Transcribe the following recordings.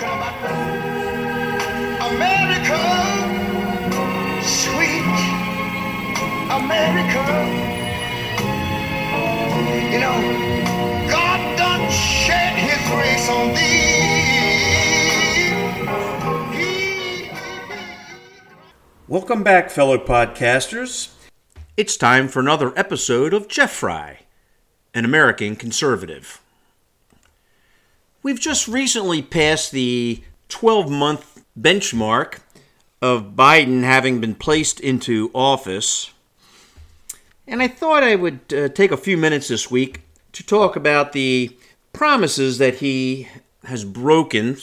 talking about America, sweet America. You know, God done shed his grace on thee. He- Welcome back, fellow podcasters. It's time for another episode of Jeff Fry, an American conservative. We've just recently passed the 12 month benchmark of Biden having been placed into office. And I thought I would uh, take a few minutes this week to talk about the promises that he has broken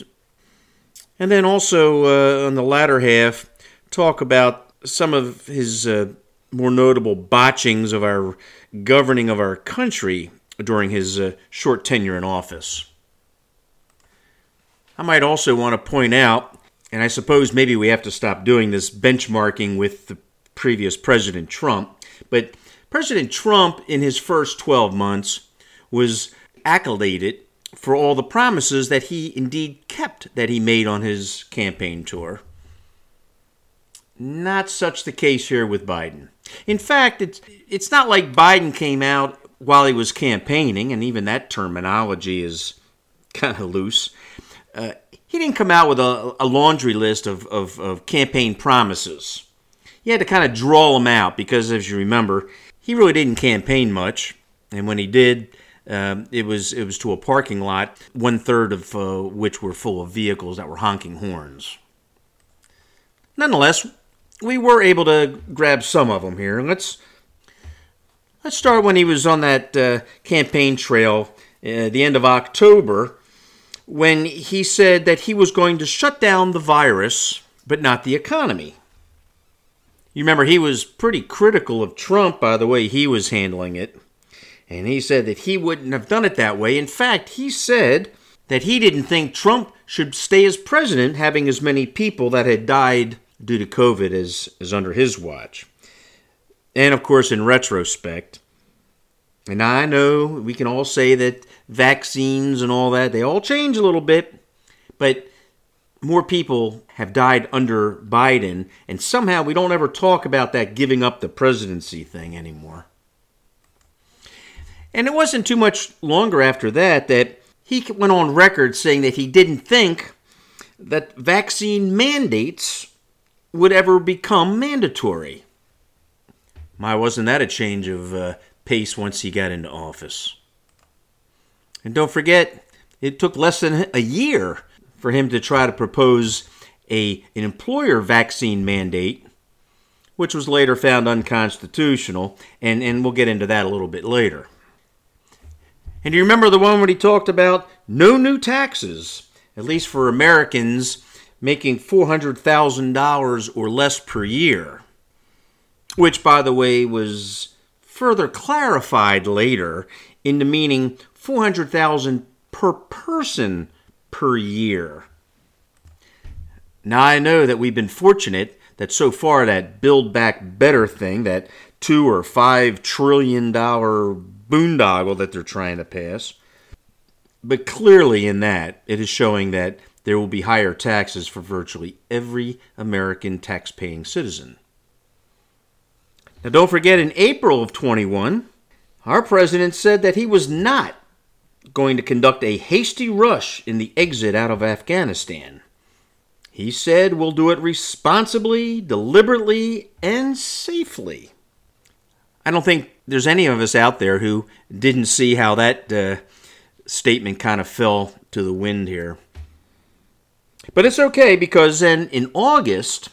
and then also uh, on the latter half, talk about some of his uh, more notable botchings of our governing of our country during his uh, short tenure in office. I might also want to point out, and I suppose maybe we have to stop doing this benchmarking with the previous President Trump, but President Trump in his first 12 months was accoladed for all the promises that he indeed kept that he made on his campaign tour. Not such the case here with Biden. In fact, it's it's not like Biden came out while he was campaigning, and even that terminology is kind of loose. Uh, he didn't come out with a, a laundry list of, of, of campaign promises. He had to kind of draw them out because, as you remember, he really didn't campaign much, and when he did, um, it was it was to a parking lot, one third of uh, which were full of vehicles that were honking horns. Nonetheless, we were able to grab some of them here. Let's let's start when he was on that uh, campaign trail at the end of October, when he said that he was going to shut down the virus, but not the economy. You remember he was pretty critical of Trump by the way he was handling it. And he said that he wouldn't have done it that way. In fact, he said that he didn't think Trump should stay as president, having as many people that had died due to COVID as, as under his watch. And of course, in retrospect, and I know we can all say that vaccines and all that, they all change a little bit, but more people have died under Biden, and somehow we don't ever talk about that giving up the presidency thing anymore. And it wasn't too much longer after that that he went on record saying that he didn't think that vaccine mandates would ever become mandatory. My, wasn't that a change of uh, pace once he got into office? And don't forget, it took less than a year for him to try to propose a, an employer vaccine mandate, which was later found unconstitutional, and, and we'll get into that a little bit later. And do you remember the one where he talked about no new taxes, at least for Americans making $400,000 or less per year? Which, by the way, was further clarified later into meaning 400,000 per person per year. Now I know that we've been fortunate that so far that build back better thing, that 2 or 5 trillion dollar boondoggle that they're trying to pass. But clearly, in that, it is showing that there will be higher taxes for virtually every American tax-paying citizen. Now, don't forget, in April of 21, our president said that he was not going to conduct a hasty rush in the exit out of Afghanistan. He said we'll do it responsibly, deliberately, and safely. I don't think there's any of us out there who didn't see how that uh, statement kind of fell to the wind here. But it's okay because then in August,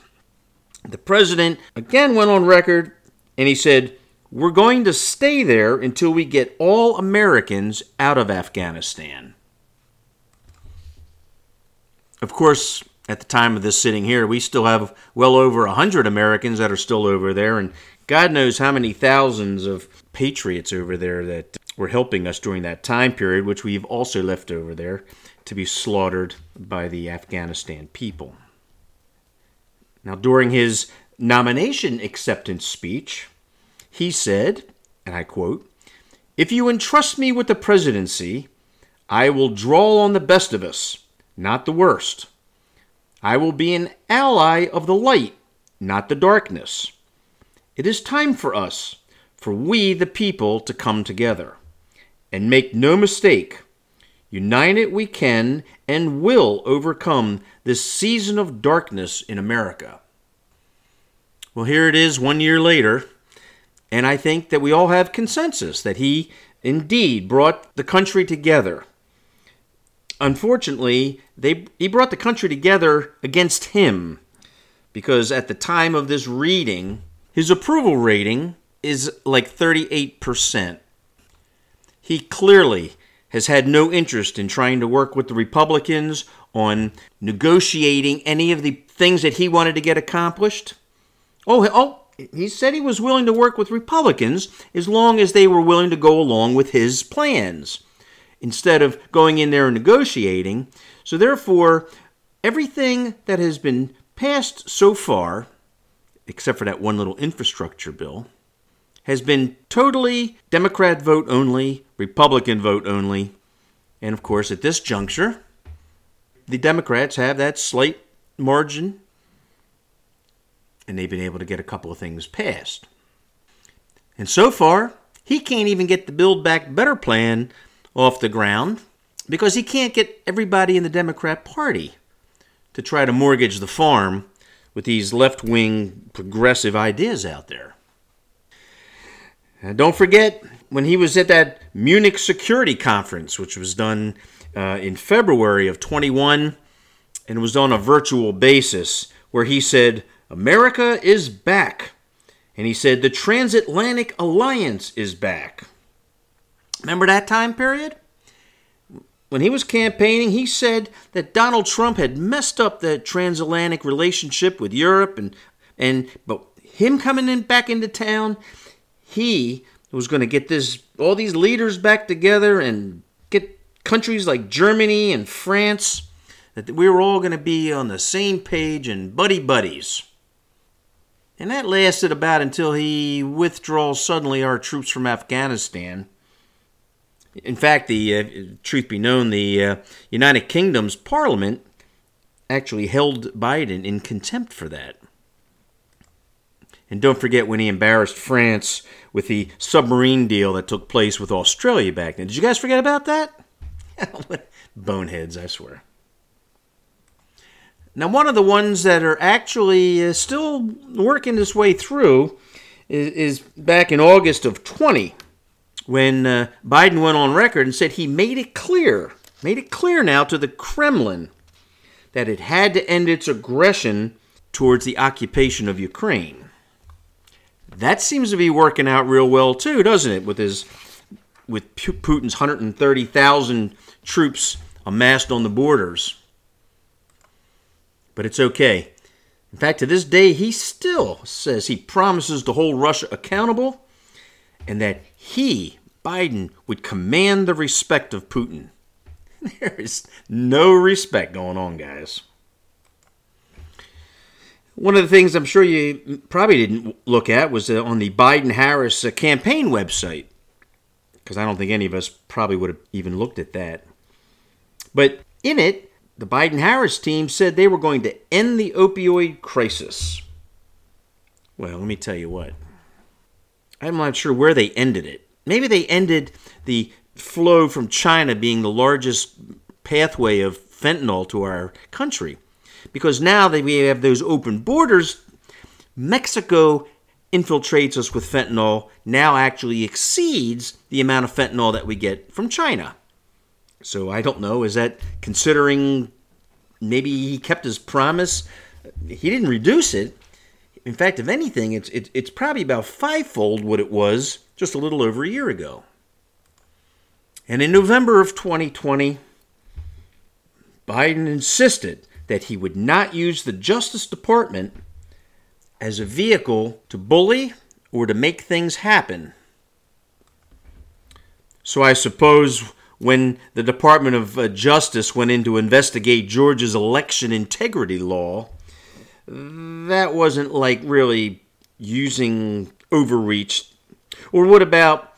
the president again went on record and he said, We're going to stay there until we get all Americans out of Afghanistan. Of course, at the time of this sitting here, we still have well over 100 Americans that are still over there, and God knows how many thousands of patriots over there that were helping us during that time period, which we've also left over there to be slaughtered by the Afghanistan people. Now, during his nomination acceptance speech, he said, and I quote, If you entrust me with the presidency, I will draw on the best of us, not the worst. I will be an ally of the light, not the darkness. It is time for us, for we the people, to come together. And make no mistake, united we can and will overcome this season of darkness in America. Well, here it is one year later, and I think that we all have consensus that he indeed brought the country together. Unfortunately, they, he brought the country together against him because at the time of this reading, his approval rating is like 38%. He clearly has had no interest in trying to work with the Republicans on negotiating any of the things that he wanted to get accomplished. Oh, oh, he said he was willing to work with Republicans as long as they were willing to go along with his plans instead of going in there and negotiating. So, therefore, everything that has been passed so far, except for that one little infrastructure bill, has been totally Democrat vote only, Republican vote only. And of course, at this juncture, the Democrats have that slight margin and they've been able to get a couple of things passed. And so far, he can't even get the Build Back Better plan off the ground because he can't get everybody in the Democrat Party to try to mortgage the farm with these left wing progressive ideas out there. And don't forget when he was at that Munich Security Conference, which was done uh, in February of 21, and was on a virtual basis, where he said, America is back. And he said, the transatlantic alliance is back. Remember that time period? When he was campaigning, he said that Donald Trump had messed up the transatlantic relationship with Europe and and but him coming in back into town, he was going to get this all these leaders back together and get countries like Germany and France that we were all going to be on the same page and buddy buddies. And that lasted about until he withdraws suddenly our troops from Afghanistan. In fact, the uh, truth be known, the uh, United Kingdom's parliament actually held Biden in contempt for that. And don't forget when he embarrassed France with the submarine deal that took place with Australia back then. Did you guys forget about that? Boneheads, I swear. Now, one of the ones that are actually uh, still working this way through is, is, back in August of 20 when uh, Biden went on record and said he made it clear, made it clear now to the Kremlin that it had to end its aggression towards the occupation of Ukraine. That seems to be working out real well too, doesn't it? With his with Putin's 130,000 troops amassed on the borders but it's okay. In fact, to this day, he still says he promises to hold Russia accountable and that he, Biden, would command the respect of Putin. There is no respect going on, guys. One of the things I'm sure you probably didn't look at was uh, on the Biden Harris uh, campaign website, because I don't think any of us probably would have even looked at that. But in it, the Biden Harris team said they were going to end the opioid crisis. Well, let me tell you what. I'm not sure where they ended it. Maybe they ended the flow from China being the largest pathway of fentanyl to our country. Because now that we have those open borders, Mexico infiltrates us with fentanyl, now actually exceeds the amount of fentanyl that we get from China. So I don't know. Is that considering maybe he kept his promise? He didn't reduce it. In fact, if anything, it's it, it's probably about fivefold what it was just a little over a year ago. And in November of 2020, Biden insisted that he would not use the Justice Department as a vehicle to bully or to make things happen. So I suppose when the Department of uh, Justice went in to investigate Georgia's election integrity law, that wasn't like really using overreach. Or what about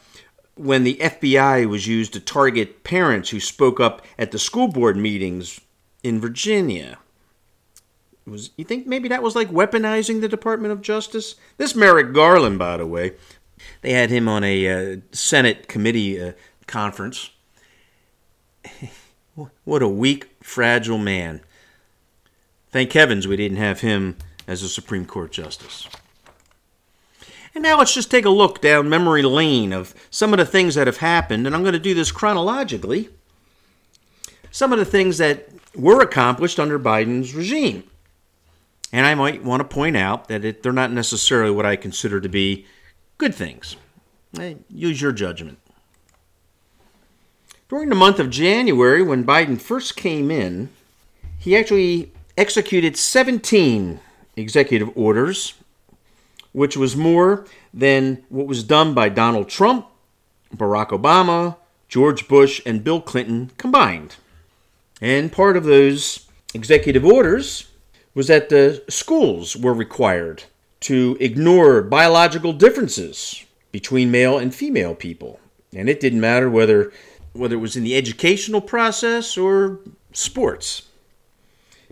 when the FBI was used to target parents who spoke up at the school board meetings in Virginia. Was you think maybe that was like weaponizing the Department of Justice? This Merrick Garland, by the way, they had him on a uh, Senate committee uh, conference. what a weak, fragile man. Thank heavens we didn't have him as a Supreme Court justice. And now let's just take a look down memory lane of some of the things that have happened, and I'm going to do this chronologically. Some of the things that were accomplished under Biden's regime. And I might want to point out that it, they're not necessarily what I consider to be good things. Use your judgment. During the month of January, when Biden first came in, he actually executed 17 executive orders, which was more than what was done by Donald Trump, Barack Obama, George Bush, and Bill Clinton combined. And part of those executive orders was that the schools were required to ignore biological differences between male and female people. And it didn't matter whether whether it was in the educational process or sports.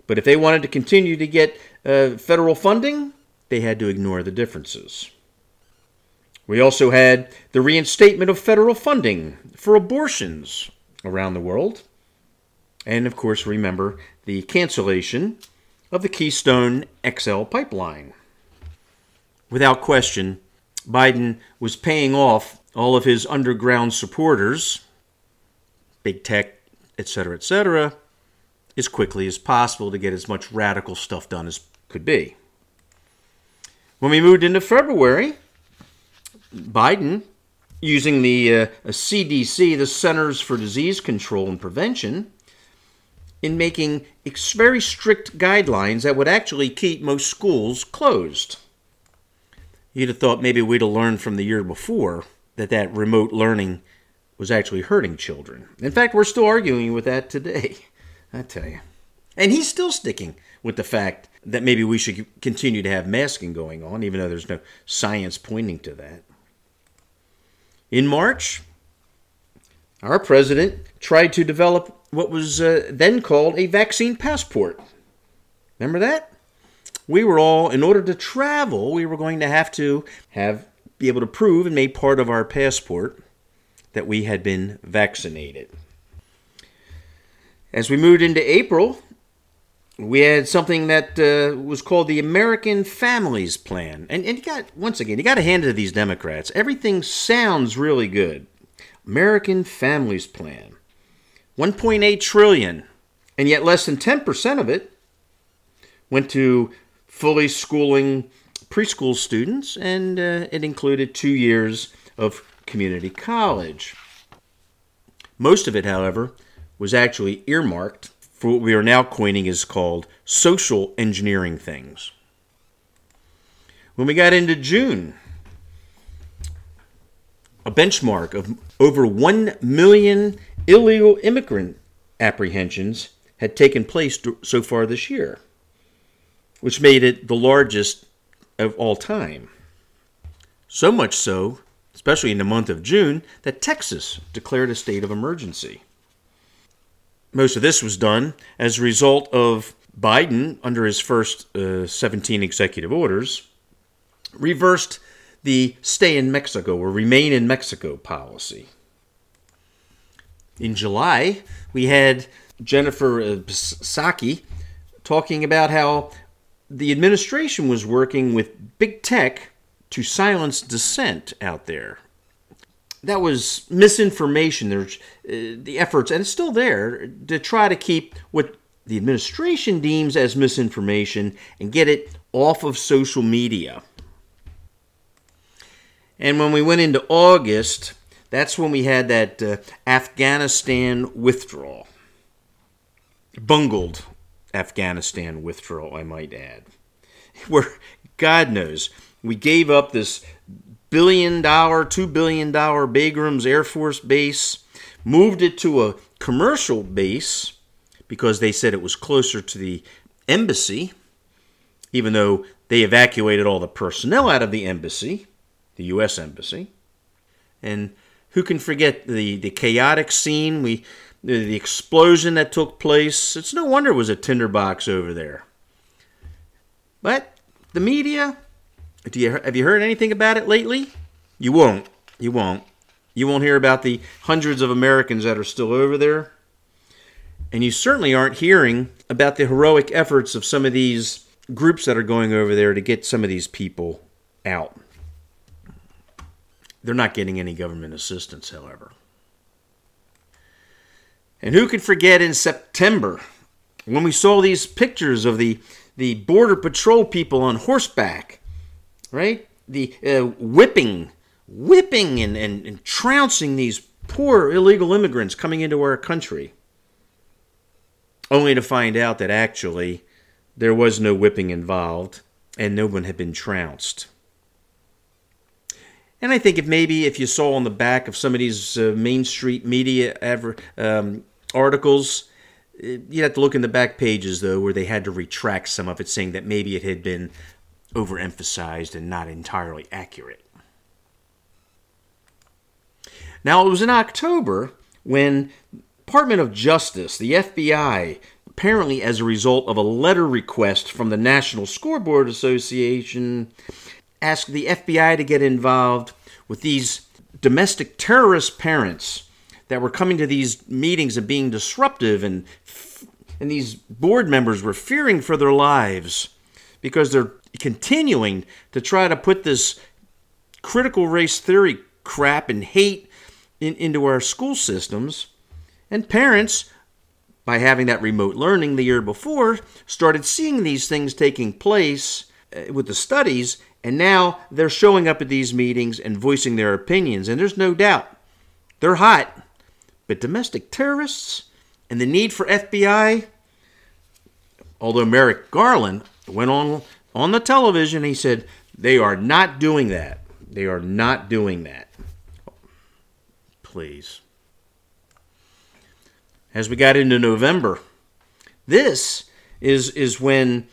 But if they wanted to continue to get uh, federal funding, they had to ignore the differences. We also had the reinstatement of federal funding for abortions around the world. And of course, remember the cancellation of the Keystone XL pipeline. Without question, Biden was paying off all of his underground supporters, big tech, etc., etc., as quickly as possible to get as much radical stuff done as could be. When we moved into February, Biden, using the uh, CDC, the Centers for Disease Control and Prevention, in making very strict guidelines that would actually keep most schools closed. You'd have thought maybe we'd have learned from the year before that that remote learning was actually hurting children. In fact, we're still arguing with that today, I tell you. And he's still sticking with the fact that maybe we should continue to have masking going on, even though there's no science pointing to that. In March, our president tried to develop what was uh, then called a vaccine passport. Remember that? We were all, in order to travel, we were going to have to have be able to prove and make part of our passport that we had been vaccinated. As we moved into April, we had something that uh, was called the American Families Plan. And, and you got, once again, you got to hand it to these Democrats. Everything sounds really good. American Families Plan. 1.8 trillion, and yet less than 10% of it went to fully schooling preschool students, and uh, it included two years of community college. Most of it, however, was actually earmarked for what we are now coining is called social engineering things. When we got into June, a benchmark of over 1 million illegal immigrant apprehensions had taken place so far this year, which made it the largest of all time. So much so, especially in the month of June, that Texas declared a state of emergency. Most of this was done as a result of Biden, under his first uh, 17 executive orders, reversed the stay in Mexico or remain in Mexico policy in July, we had Jennifer uh, Psaki talking about how the administration was working with big tech to silence dissent out there. That was misinformation. There's uh, the efforts, and it's still there, to try to keep what the administration deems as misinformation and get it off of social media. And when we went into August, that's when we had that uh, Afghanistan withdrawal. Bungled Afghanistan withdrawal, I might add. Where, God knows, we gave up this billion dollar, two billion dollar Bagrams Air Force base, moved it to a commercial base because they said it was closer to the embassy, even though they evacuated all the personnel out of the embassy, the U.S. embassy. And who can forget the, the chaotic scene we the, the explosion that took place. It's no wonder it was a tinderbox over there. But the media, do you, have you heard anything about it lately? You won't. You won't. You won't hear about the hundreds of Americans that are still over there. And you certainly aren't hearing about the heroic efforts of some of these groups that are going over there to get some of these people out. They're not getting any government assistance, however. And who could forget in September when we saw these pictures of the, the Border Patrol people on horseback, right? The uh, whipping, whipping and, and, and trouncing these poor illegal immigrants coming into our country. Only to find out that actually there was no whipping involved and no one had been trounced. And I think if maybe if you saw on the back of some of these uh, Main Street media ever, um, articles, you'd have to look in the back pages though, where they had to retract some of it, saying that maybe it had been overemphasized and not entirely accurate. Now it was in October when Department of Justice, the FBI, apparently as a result of a letter request from the National School Board Association, asked the FBI to get involved with these domestic terrorist parents that were coming to these meetings and being disruptive and and these board members were fearing for their lives because they're continuing to try to put this critical race theory crap and hate in, into our school systems and parents by having that remote learning the year before started seeing these things taking place uh, with the studies and now they're showing up at these meetings and voicing their opinions. And there's no doubt they're hot. But domestic terrorists and the need for FBI, although Merrick Garland went on on the television, he said they are not doing that. They are not doing that. Please. As we got into November, this is is when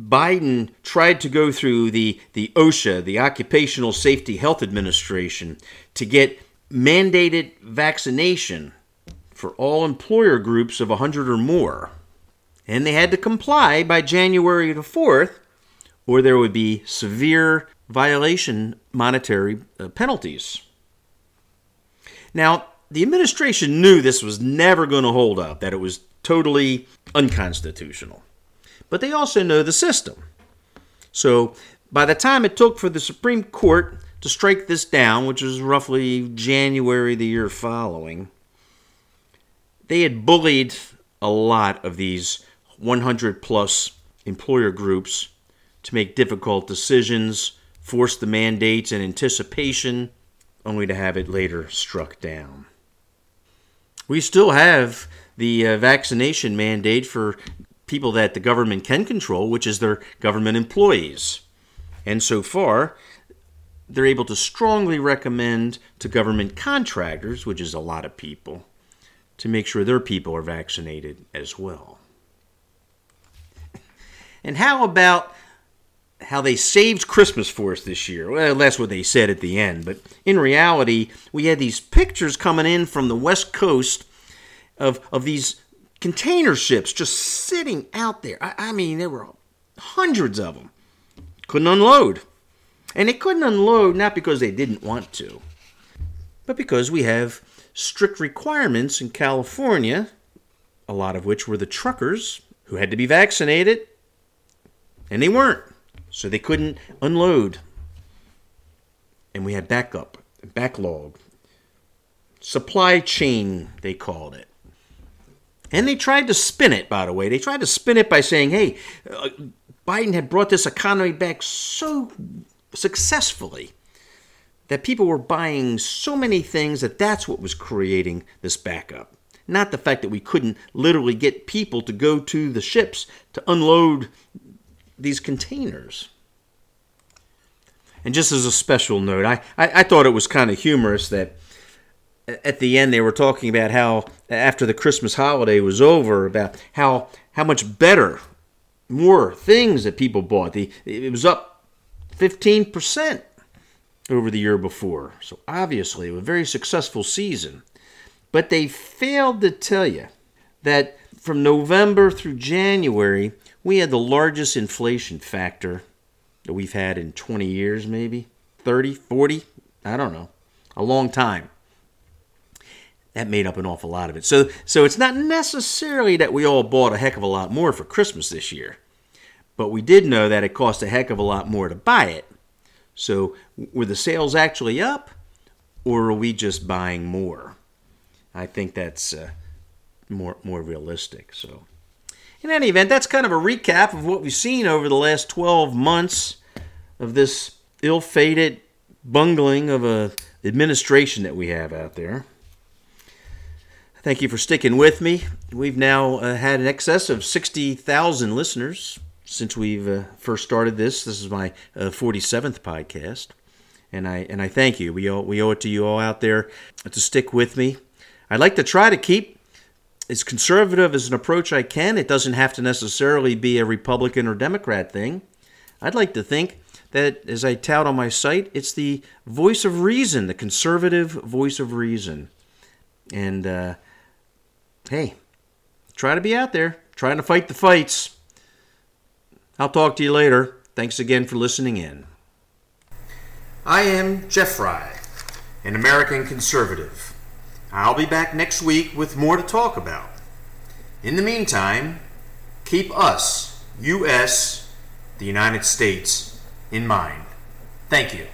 Biden tried to go through the, the OSHA, the Occupational Safety Health Administration, to get mandated vaccination for all employer groups of 100 or more. And they had to comply by January the 4th, or there would be severe violation monetary uh, penalties. Now, the administration knew this was never going to hold up, that it was totally unconstitutional but they also know the system. So by the time it took for the Supreme Court to strike this down, which was roughly January the year following, they had bullied a lot of these 100 plus employer groups to make difficult decisions, force the mandates in anticipation, only to have it later struck down. We still have the uh, vaccination mandate for people that the government can control, which is their government employees. And so far, they're able to strongly recommend to government contractors, which is a lot of people, to make sure their people are vaccinated as well. And how about how they saved Christmas for us this year? Well, that's what they said at the end. But in reality, we had these pictures coming in from the West Coast of, of these container ships just sitting out there. I, I mean, there were hundreds of them. Couldn't unload. And they couldn't unload not because they didn't want to, but because we have strict requirements in California, a lot of which were the truckers who had to be vaccinated, and they weren't. So they couldn't unload. And we had backup, backlog, supply chain, they called it. And they tried to spin it, by the way. They tried to spin it by saying, hey, uh, Biden had brought this economy back so successfully that people were buying so many things that that's what was creating this backup. Not the fact that we couldn't literally get people to go to the ships to unload these containers. And just as a special note, I, I, I thought it was kind of humorous that at the end they were talking about how after the Christmas holiday was over about how how much better more things that people bought. The it was up 15% over the year before. So obviously a very successful season. But they failed to tell you that from November through January, we had the largest inflation factor that we've had in 20 years, maybe 30, 40, I don't know, a long time. That made up an awful lot of it. So, so it's not necessarily that we all bought a heck of a lot more for Christmas this year, but we did know that it cost a heck of a lot more to buy it. So, were the sales actually up, or are we just buying more? I think that's uh, more more realistic. So, in any event, that's kind of a recap of what we've seen over the last 12 months of this ill-fated bungling of a administration that we have out there. Thank you for sticking with me. We've now uh, had an excess of 60,000 listeners since we've uh, first started this. This is my uh, 47th podcast. And I and I thank you. We owe, we owe it to you all out there to stick with me. I'd like to try to keep as conservative as an approach I can. It doesn't have to necessarily be a Republican or Democrat thing. I'd like to think that, as I tout on my site, it's the voice of reason, the conservative voice of reason. And uh, hey, try to be out there, trying to fight the fights. I'll talk to you later. Thanks again for listening in. I am Jeff Fry, an American conservative. I'll be back next week with more to talk about. In the meantime, keep us, U.S., the United States, in mind. Thank you.